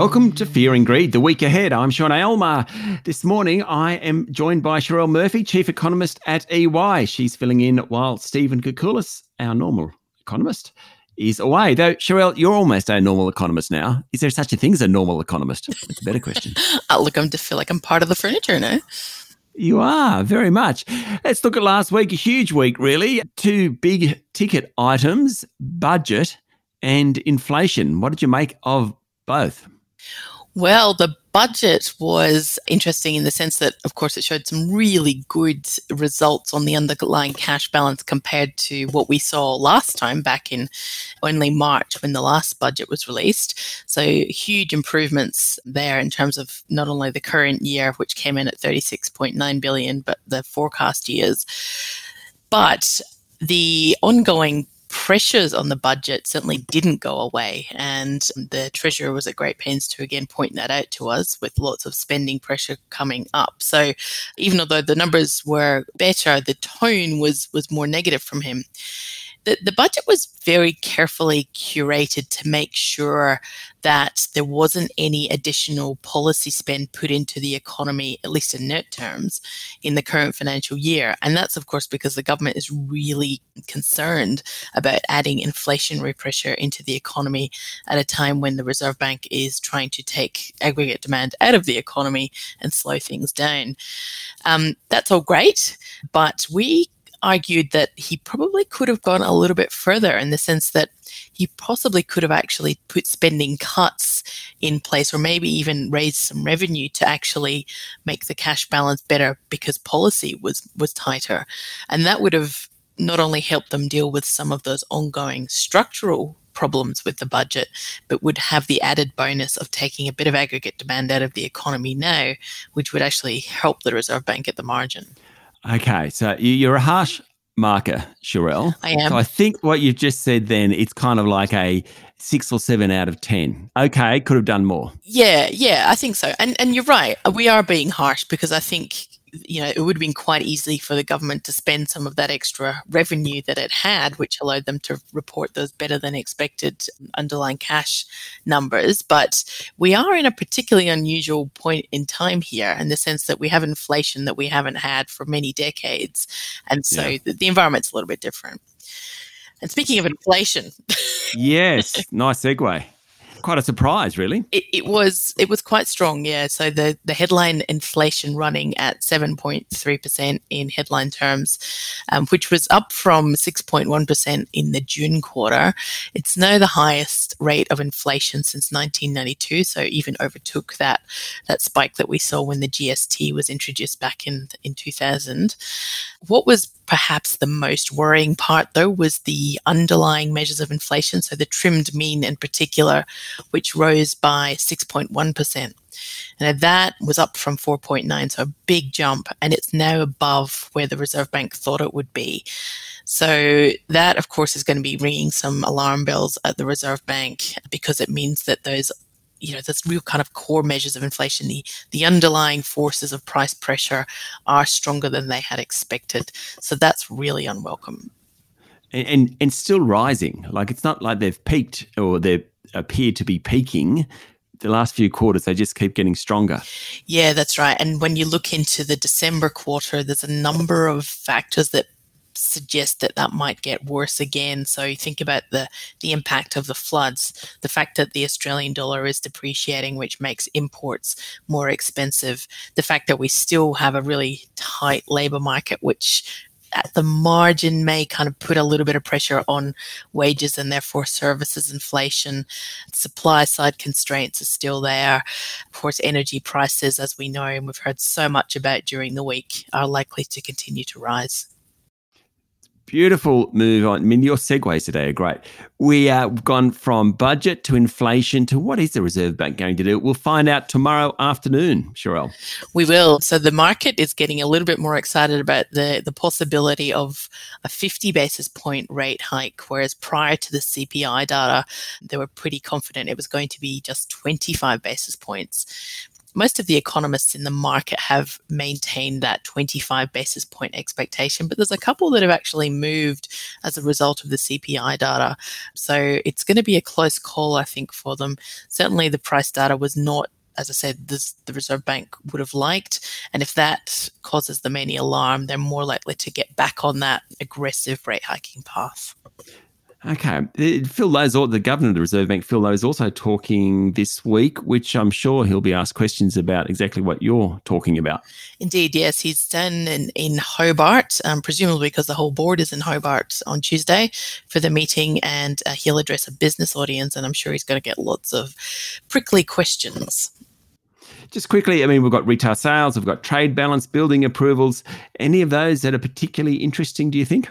Welcome to Fear and Greed, the week ahead. I'm Sean Aylmer. This morning, I am joined by Cherelle Murphy, Chief Economist at EY. She's filling in while Stephen Koukoulas, our normal economist, is away. Though, Cherelle, you're almost a normal economist now. Is there such a thing as a normal economist? That's a better question. I uh, look, I'm to feel like I'm part of the furniture now. You are very much. Let's look at last week. A huge week, really. Two big ticket items budget and inflation. What did you make of both? Well, the budget was interesting in the sense that, of course, it showed some really good results on the underlying cash balance compared to what we saw last time back in only March when the last budget was released. So, huge improvements there in terms of not only the current year, which came in at 36.9 billion, but the forecast years. But the ongoing pressures on the budget certainly didn't go away. And the Treasurer was at great pains to again point that out to us with lots of spending pressure coming up. So even although the numbers were better, the tone was was more negative from him the, the budget was very carefully curated to make sure that there wasn't any additional policy spend put into the economy, at least in net terms, in the current financial year. And that's, of course, because the government is really concerned about adding inflationary pressure into the economy at a time when the Reserve Bank is trying to take aggregate demand out of the economy and slow things down. Um, that's all great, but we argued that he probably could have gone a little bit further in the sense that he possibly could have actually put spending cuts in place or maybe even raised some revenue to actually make the cash balance better because policy was was tighter and that would have not only helped them deal with some of those ongoing structural problems with the budget, but would have the added bonus of taking a bit of aggregate demand out of the economy now, which would actually help the Reserve Bank at the margin. Okay, so you're a harsh marker, Cherelle. I am. So I think what you've just said then, it's kind of like a six or seven out of 10. Okay, could have done more. Yeah, yeah, I think so. And and you're right. We are being harsh because I think you know, it would have been quite easy for the government to spend some of that extra revenue that it had, which allowed them to report those better than expected underlying cash numbers. But we are in a particularly unusual point in time here in the sense that we have inflation that we haven't had for many decades. And so yeah. the, the environment's a little bit different. And speaking of inflation. yes, nice segue quite a surprise, really. It, it, was it was quite strong, yeah. So the the headline inflation running at seven point three percent in headline terms, um, which was up from six point one percent in the June quarter. It's now the highest rate of inflation since 1992, so even overtook that that spike that we saw when the GST was introduced back in in 2000. What was perhaps the most worrying part, though, was the underlying measures of inflation, so the trimmed mean in particular, which rose by 6.1%. And that was up from 4.9, so a big jump, and it's now above where the Reserve Bank thought it would be. So that, of course, is going to be ringing some alarm bells at the Reserve Bank because it means that those you know, those real kind of core measures of inflation, the, the underlying forces of price pressure are stronger than they had expected. So that's really unwelcome. And, and, and still rising. Like it's not like they've peaked or they appear to be peaking the last few quarters they just keep getting stronger yeah that's right and when you look into the december quarter there's a number of factors that suggest that that might get worse again. So think about the the impact of the floods, the fact that the Australian dollar is depreciating, which makes imports more expensive, the fact that we still have a really tight labor market, which at the margin may kind of put a little bit of pressure on wages and therefore services inflation. Supply side constraints are still there. Of course, energy prices, as we know and we've heard so much about during the week, are likely to continue to rise. Beautiful move on. I mean, your segues today are great. We have uh, gone from budget to inflation to what is the Reserve Bank going to do? We'll find out tomorrow afternoon, Cherelle. We will. So the market is getting a little bit more excited about the, the possibility of a 50 basis point rate hike, whereas prior to the CPI data, they were pretty confident it was going to be just 25 basis points. Most of the economists in the market have maintained that 25 basis point expectation, but there's a couple that have actually moved as a result of the CPI data. So it's going to be a close call, I think, for them. Certainly, the price data was not as I said, this, the Reserve Bank would have liked. And if that causes them any alarm, they're more likely to get back on that aggressive rate hiking path. Okay. Phil Lowe's, the governor of the Reserve Bank, Phil Lowe, is also talking this week, which I'm sure he'll be asked questions about exactly what you're talking about. Indeed, yes. He's done in, in Hobart, um, presumably because the whole board is in Hobart on Tuesday for the meeting, and uh, he'll address a business audience, and I'm sure he's going to get lots of prickly questions. Just quickly, I mean, we've got retail sales, we've got trade balance, building approvals. Any of those that are particularly interesting, do you think?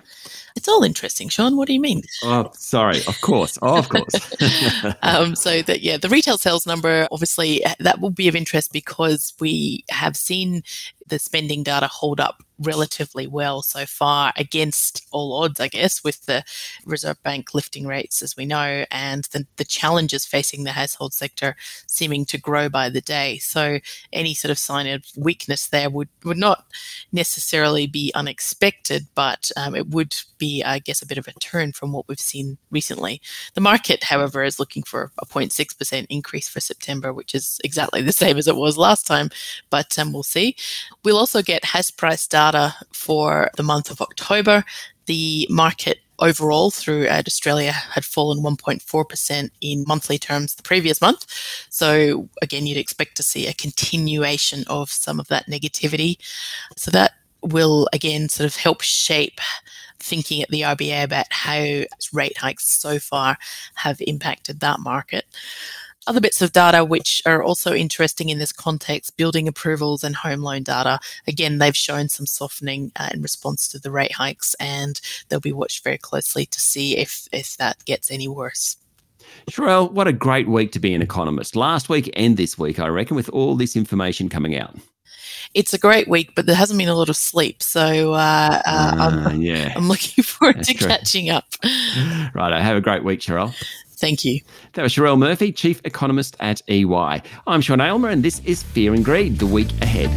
It's all interesting, Sean. What do you mean? Oh, sorry. Of course. Oh, of course. um, so that yeah, the retail sales number obviously that will be of interest because we have seen the spending data hold up relatively well so far against all odds, I guess, with the Reserve Bank lifting rates, as we know, and the, the challenges facing the household sector seeming to grow by the day. So any sort of sign of weakness there would, would not necessarily be unexpected, but um, it would be, I guess, a bit of a turn from what we've seen recently. The market, however, is looking for a 0.6% increase for September, which is exactly the same as it was last time, but um, we'll see. We'll also get house price data for the month of October. The market overall throughout Australia had fallen 1.4% in monthly terms the previous month. So, again, you'd expect to see a continuation of some of that negativity. So, that will again sort of help shape thinking at the RBA about how rate hikes so far have impacted that market. Other bits of data which are also interesting in this context building approvals and home loan data. Again, they've shown some softening uh, in response to the rate hikes, and they'll be watched very closely to see if, if that gets any worse. Cherelle, what a great week to be an economist. Last week and this week, I reckon, with all this information coming out it's a great week, but there hasn't been a lot of sleep. So uh, uh, I'm, ah, yeah. I'm looking forward That's to true. catching up. Right. Have a great week, Cherelle. Thank you. That was Cherelle Murphy, Chief Economist at EY. I'm Sean Aylmer, and this is Fear and Greed, the week ahead.